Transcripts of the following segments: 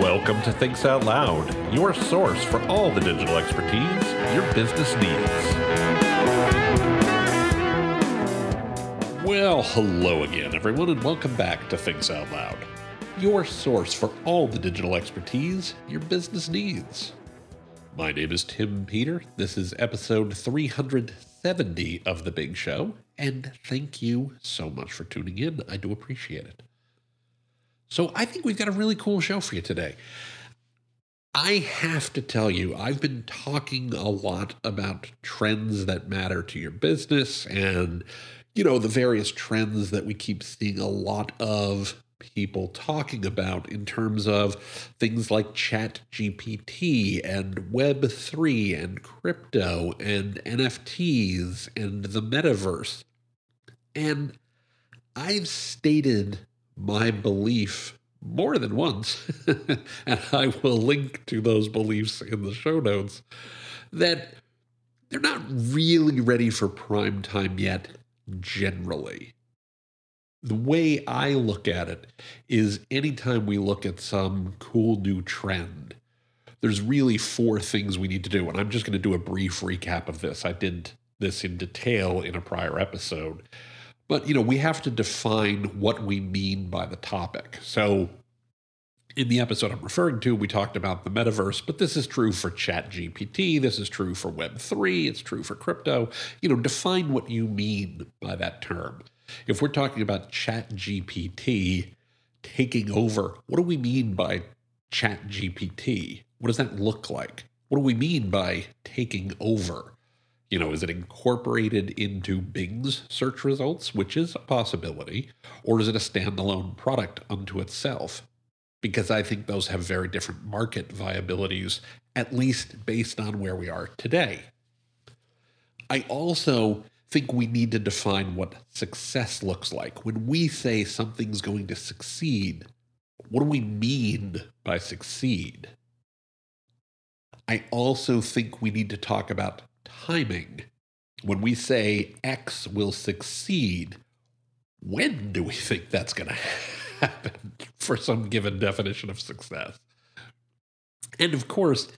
Welcome to Thinks Out Loud, your source for all the digital expertise your business needs. Well, hello again, everyone, and welcome back to Thinks Out Loud, your source for all the digital expertise your business needs. My name is Tim Peter. This is episode 370 of The Big Show, and thank you so much for tuning in. I do appreciate it. So, I think we've got a really cool show for you today. I have to tell you, I've been talking a lot about trends that matter to your business and, you know, the various trends that we keep seeing a lot of people talking about in terms of things like chat gpt and web3 and crypto and nfts and the metaverse. And i've stated my belief more than once and i will link to those beliefs in the show notes that they're not really ready for prime time yet generally the way I look at it is anytime we look at some cool new trend, there's really four things we need to do. And I'm just going to do a brief recap of this. I did this in detail in a prior episode. But, you know, we have to define what we mean by the topic. So, in the episode I'm referring to, we talked about the metaverse, but this is true for ChatGPT. This is true for Web3. It's true for crypto. You know, define what you mean by that term. If we're talking about Chat GPT taking over, what do we mean by Chat GPT? What does that look like? What do we mean by taking over? You know, is it incorporated into Bing's search results, which is a possibility, or is it a standalone product unto itself? Because I think those have very different market viabilities, at least based on where we are today. I also think we need to define what success looks like. When we say something's going to succeed, what do we mean by succeed? I also think we need to talk about timing. When we say X will succeed, when do we think that's going to happen for some given definition of success? And of course,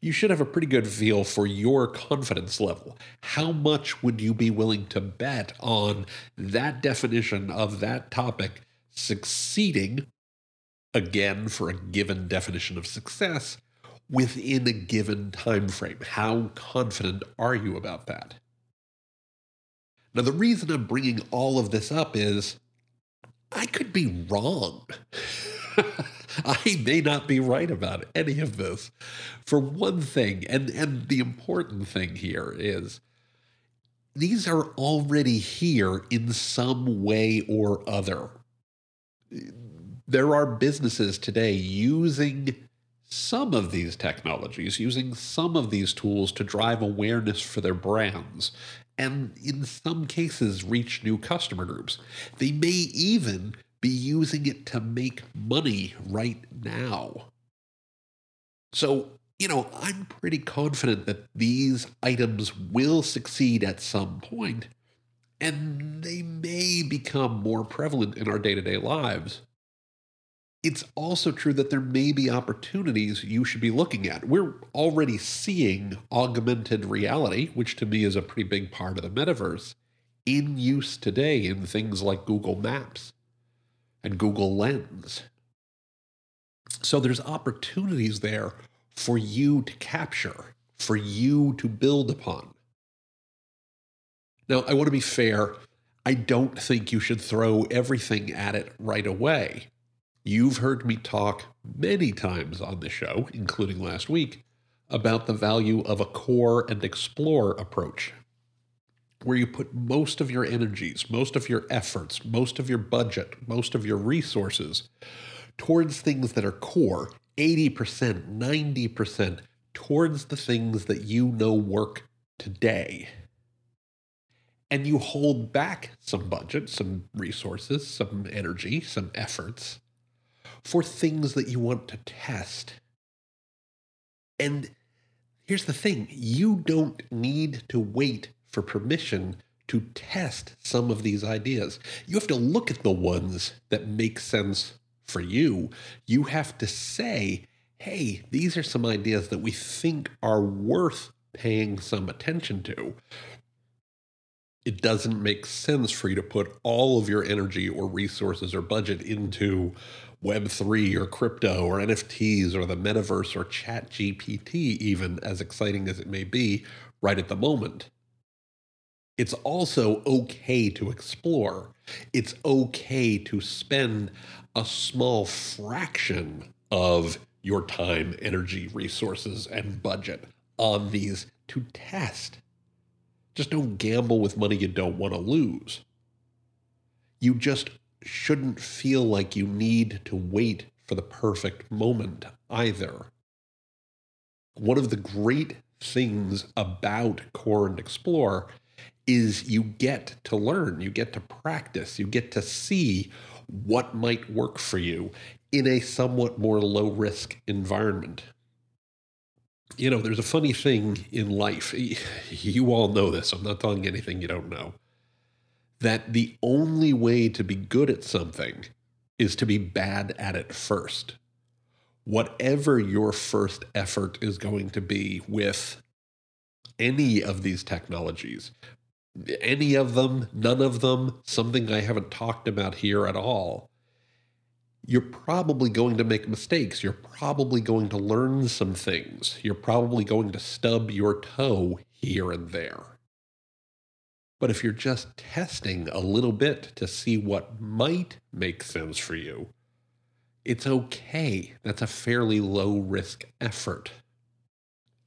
you should have a pretty good feel for your confidence level. How much would you be willing to bet on that definition of that topic succeeding, again, for a given definition of success, within a given time frame? How confident are you about that? Now, the reason I'm bringing all of this up is I could be wrong. I may not be right about any of this. For one thing, and, and the important thing here is these are already here in some way or other. There are businesses today using some of these technologies, using some of these tools to drive awareness for their brands, and in some cases, reach new customer groups. They may even be using it to make money right now. So, you know, I'm pretty confident that these items will succeed at some point, and they may become more prevalent in our day to day lives. It's also true that there may be opportunities you should be looking at. We're already seeing augmented reality, which to me is a pretty big part of the metaverse, in use today in things like Google Maps and Google Lens. So there's opportunities there for you to capture, for you to build upon. Now, I want to be fair. I don't think you should throw everything at it right away. You've heard me talk many times on the show, including last week, about the value of a core and explore approach where you put most of your energies, most of your efforts, most of your budget, most of your resources towards things that are core 80%, 90% towards the things that you know work today. And you hold back some budget, some resources, some energy, some efforts for things that you want to test. And here's the thing you don't need to wait for permission to test some of these ideas. You have to look at the ones that make sense for you. You have to say, hey, these are some ideas that we think are worth paying some attention to. It doesn't make sense for you to put all of your energy or resources or budget into Web3 or crypto or NFTs or the metaverse or Chat GPT, even as exciting as it may be right at the moment. It's also okay to explore. It's okay to spend a small fraction of your time, energy, resources, and budget on these to test. Just don't gamble with money you don't want to lose. You just shouldn't feel like you need to wait for the perfect moment either. One of the great things about Core and Explore is you get to learn, you get to practice, you get to see what might work for you in a somewhat more low risk environment. You know, there's a funny thing in life. You all know this. I'm not telling you anything you don't know. That the only way to be good at something is to be bad at it first. Whatever your first effort is going to be with any of these technologies, any of them, none of them, something I haven't talked about here at all, you're probably going to make mistakes. You're probably going to learn some things. You're probably going to stub your toe here and there. But if you're just testing a little bit to see what might make sense for you, it's okay. That's a fairly low risk effort.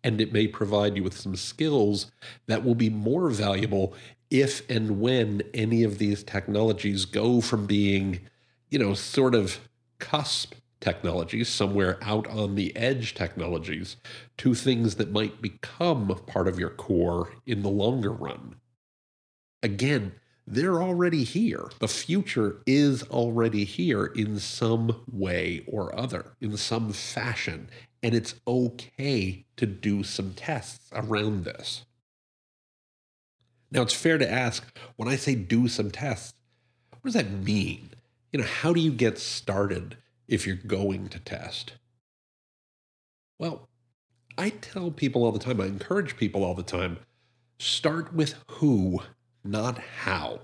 And it may provide you with some skills that will be more valuable if and when any of these technologies go from being you know, sort of cusp technologies, somewhere out on the edge technologies, to things that might become part of your core in the longer run. Again, they're already here. The future is already here in some way or other, in some fashion. And it's okay to do some tests around this. Now, it's fair to ask when I say do some tests, what does that mean? you know, how do you get started if you're going to test? Well, I tell people all the time, I encourage people all the time start with who, not how.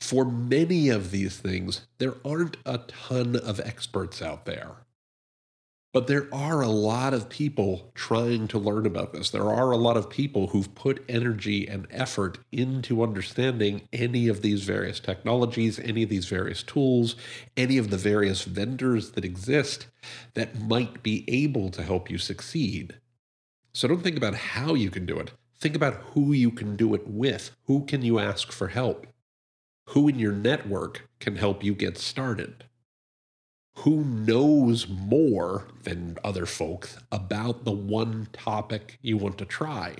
For many of these things, there aren't a ton of experts out there. But there are a lot of people trying to learn about this. There are a lot of people who've put energy and effort into understanding any of these various technologies, any of these various tools, any of the various vendors that exist that might be able to help you succeed. So don't think about how you can do it. Think about who you can do it with. Who can you ask for help? Who in your network can help you get started? who knows more than other folks about the one topic you want to try.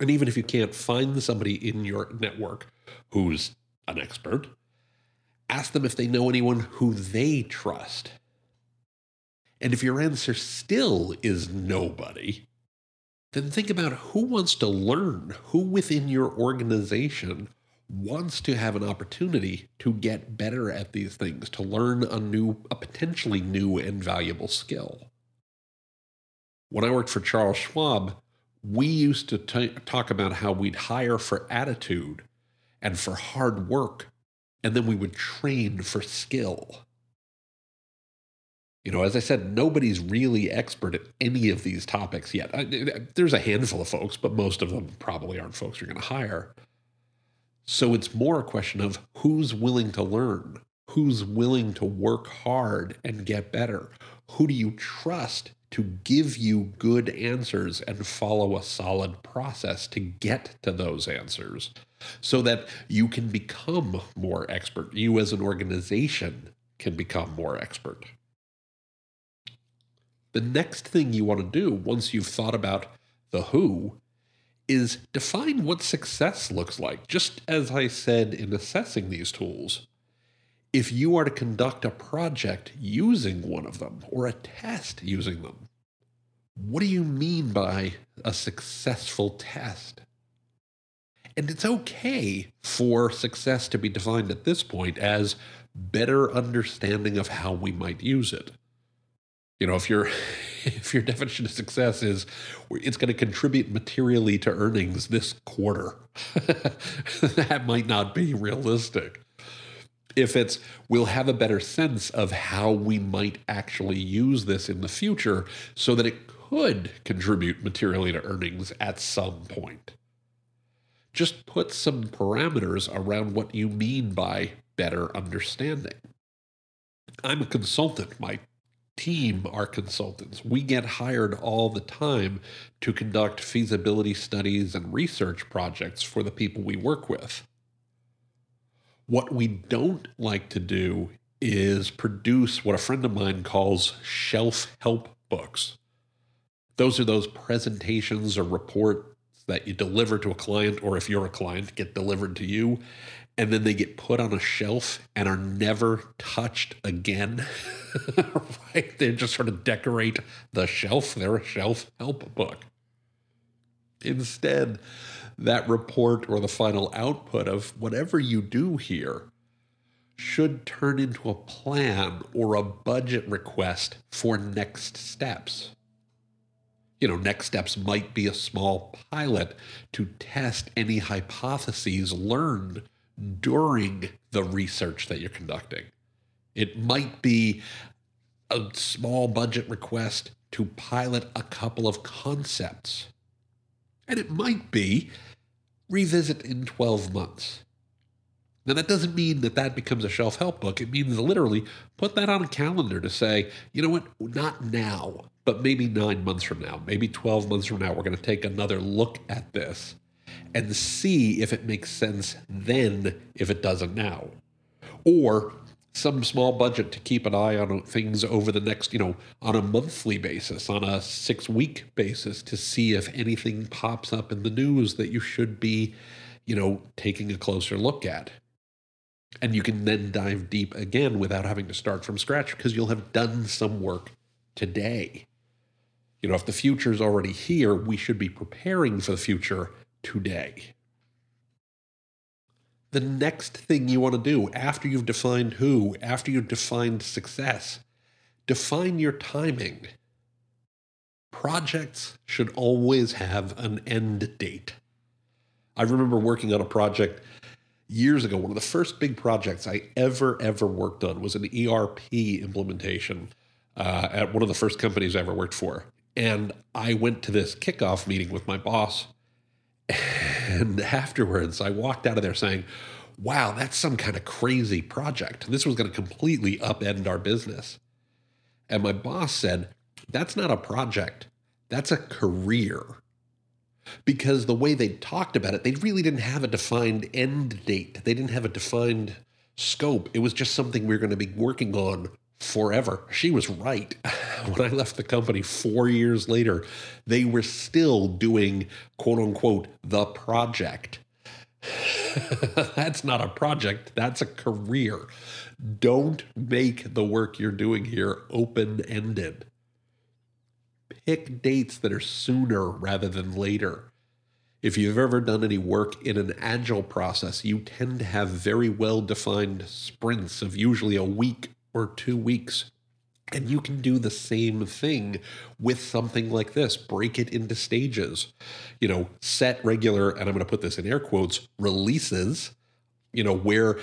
And even if you can't find somebody in your network who's an expert, ask them if they know anyone who they trust. And if your answer still is nobody, then think about who wants to learn, who within your organization wants to have an opportunity to get better at these things, to learn a new, a potentially new and valuable skill. When I worked for Charles Schwab, we used to t- talk about how we'd hire for attitude and for hard work, and then we would train for skill. You know, as I said, nobody's really expert at any of these topics yet. There's a handful of folks, but most of them probably aren't folks you're going to hire. So it's more a question of who's willing to learn, who's willing to work hard and get better. Who do you trust to give you good answers and follow a solid process to get to those answers so that you can become more expert? You, as an organization, can become more expert. The next thing you want to do once you've thought about the who is define what success looks like. Just as I said in assessing these tools, if you are to conduct a project using one of them or a test using them, what do you mean by a successful test? And it's okay for success to be defined at this point as better understanding of how we might use it. You know, if your if your definition of success is it's going to contribute materially to earnings this quarter, that might not be realistic. If it's we'll have a better sense of how we might actually use this in the future so that it could contribute materially to earnings at some point. Just put some parameters around what you mean by better understanding. I'm a consultant. My team are consultants. We get hired all the time to conduct feasibility studies and research projects for the people we work with. What we don't like to do is produce what a friend of mine calls shelf help books. Those are those presentations or reports that you deliver to a client, or if you're a client, get delivered to you, and then they get put on a shelf and are never touched again. right? They just sort of decorate the shelf. They're a shelf help book. Instead, that report or the final output of whatever you do here should turn into a plan or a budget request for next steps. You know, next steps might be a small pilot to test any hypotheses learned during the research that you're conducting. It might be a small budget request to pilot a couple of concepts. And it might be revisit in 12 months. Now, that doesn't mean that that becomes a shelf help book. It means literally put that on a calendar to say, you know what, not now, but maybe nine months from now, maybe 12 months from now, we're going to take another look at this and see if it makes sense then if it doesn't now. Or some small budget to keep an eye on things over the next, you know, on a monthly basis, on a six week basis to see if anything pops up in the news that you should be, you know, taking a closer look at. And you can then dive deep again without having to start from scratch because you'll have done some work today. You know, if the future is already here, we should be preparing for the future today. The next thing you want to do after you've defined who, after you've defined success, define your timing. Projects should always have an end date. I remember working on a project years ago. One of the first big projects I ever, ever worked on was an ERP implementation uh, at one of the first companies I ever worked for. And I went to this kickoff meeting with my boss and afterwards, I walked out of there saying, wow, that's some kind of crazy project. This was going to completely upend our business. And my boss said, that's not a project, that's a career. Because the way they talked about it, they really didn't have a defined end date. They didn't have a defined scope. It was just something we were going to be working on forever. She was right. When I left the company four years later, they were still doing quote unquote the project. that's not a project, that's a career. Don't make the work you're doing here open ended. Pick dates that are sooner rather than later. If you've ever done any work in an agile process, you tend to have very well defined sprints of usually a week or two weeks. And you can do the same thing with something like this. Break it into stages. You know, set regular, and I'm going to put this in air quotes, releases, you know, where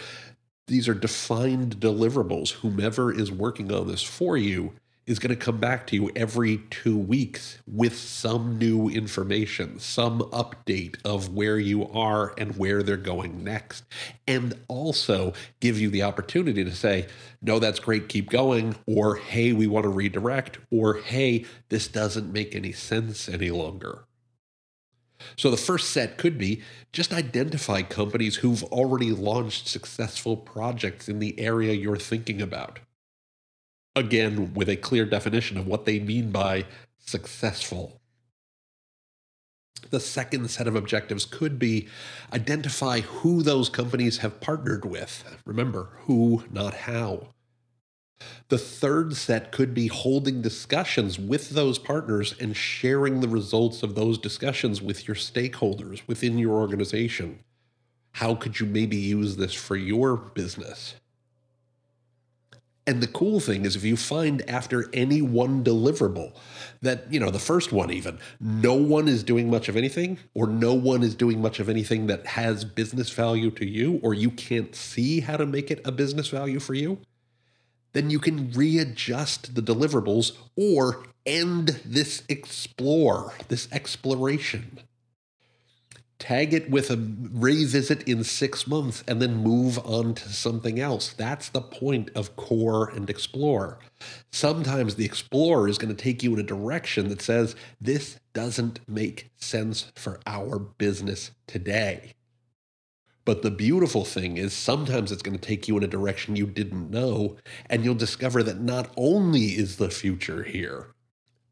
these are defined deliverables. Whomever is working on this for you is going to come back to you every two weeks with some new information, some update of where you are and where they're going next. And also give you the opportunity to say, no, that's great, keep going, or hey, we want to redirect, or hey, this doesn't make any sense any longer. So the first set could be just identify companies who've already launched successful projects in the area you're thinking about again with a clear definition of what they mean by successful. The second set of objectives could be identify who those companies have partnered with. Remember, who, not how. The third set could be holding discussions with those partners and sharing the results of those discussions with your stakeholders within your organization. How could you maybe use this for your business? And the cool thing is, if you find after any one deliverable that, you know, the first one even, no one is doing much of anything, or no one is doing much of anything that has business value to you, or you can't see how to make it a business value for you, then you can readjust the deliverables or end this explore, this exploration tag it with a revisit in six months and then move on to something else. That's the point of core and explore. Sometimes the explorer is going to take you in a direction that says, this doesn't make sense for our business today. But the beautiful thing is sometimes it's going to take you in a direction you didn't know, and you'll discover that not only is the future here,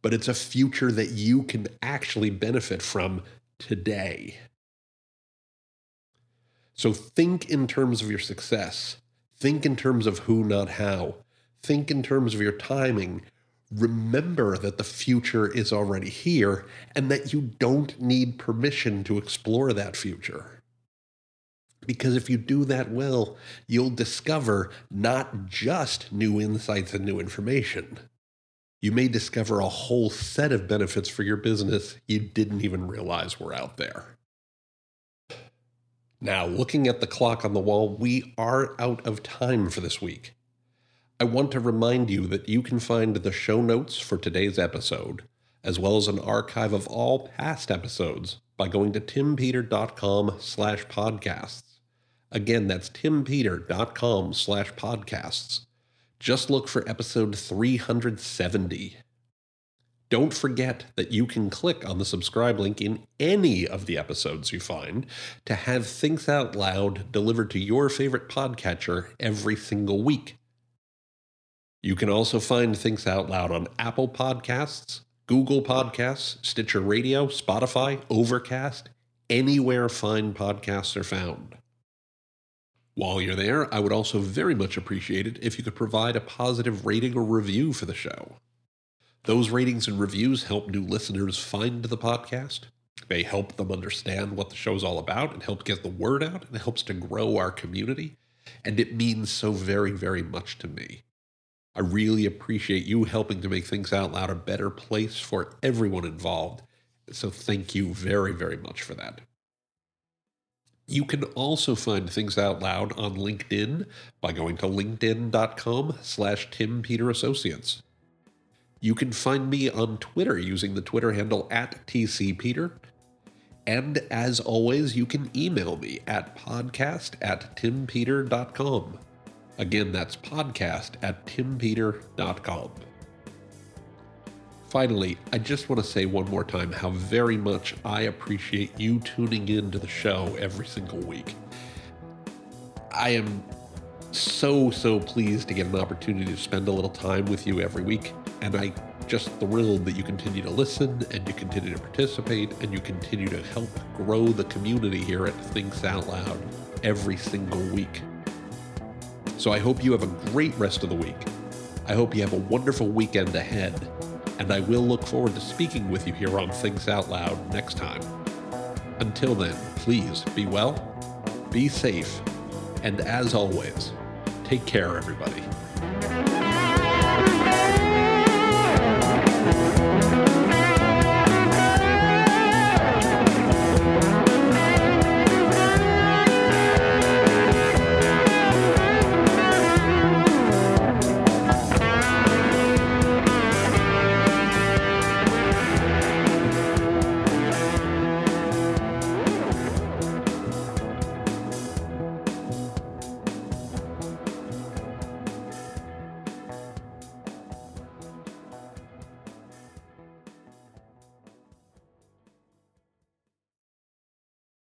but it's a future that you can actually benefit from today. So think in terms of your success. Think in terms of who, not how. Think in terms of your timing. Remember that the future is already here and that you don't need permission to explore that future. Because if you do that well, you'll discover not just new insights and new information. You may discover a whole set of benefits for your business you didn't even realize were out there. Now, looking at the clock on the wall, we are out of time for this week. I want to remind you that you can find the show notes for today's episode, as well as an archive of all past episodes by going to timpeter.com slash podcasts. Again, that's timpeter.com slash podcasts. Just look for episode 370. Don't forget that you can click on the subscribe link in any of the episodes you find to have Thinks Out Loud delivered to your favorite podcatcher every single week. You can also find Thinks Out Loud on Apple Podcasts, Google Podcasts, Stitcher Radio, Spotify, Overcast, anywhere fine podcasts are found. While you're there, I would also very much appreciate it if you could provide a positive rating or review for the show. Those ratings and reviews help new listeners find the podcast. They help them understand what the show's all about and help get the word out and it helps to grow our community. And it means so very, very much to me. I really appreciate you helping to make Thinks Out Loud a better place for everyone involved. So thank you very, very much for that. You can also find Thinks Out Loud on LinkedIn by going to linkedin.com slash Tim Peter Associates. You can find me on Twitter using the Twitter handle at TCPeter. And as always, you can email me at podcast at timpeter.com. Again, that's podcast at timpeter.com. Finally, I just want to say one more time how very much I appreciate you tuning in to the show every single week. I am so, so pleased to get an opportunity to spend a little time with you every week and I just thrilled that you continue to listen and you continue to participate and you continue to help grow the community here at Thinks Out Loud every single week. So I hope you have a great rest of the week. I hope you have a wonderful weekend ahead, and I will look forward to speaking with you here on Thinks Out Loud next time. Until then, please be well, be safe, and as always, take care, everybody.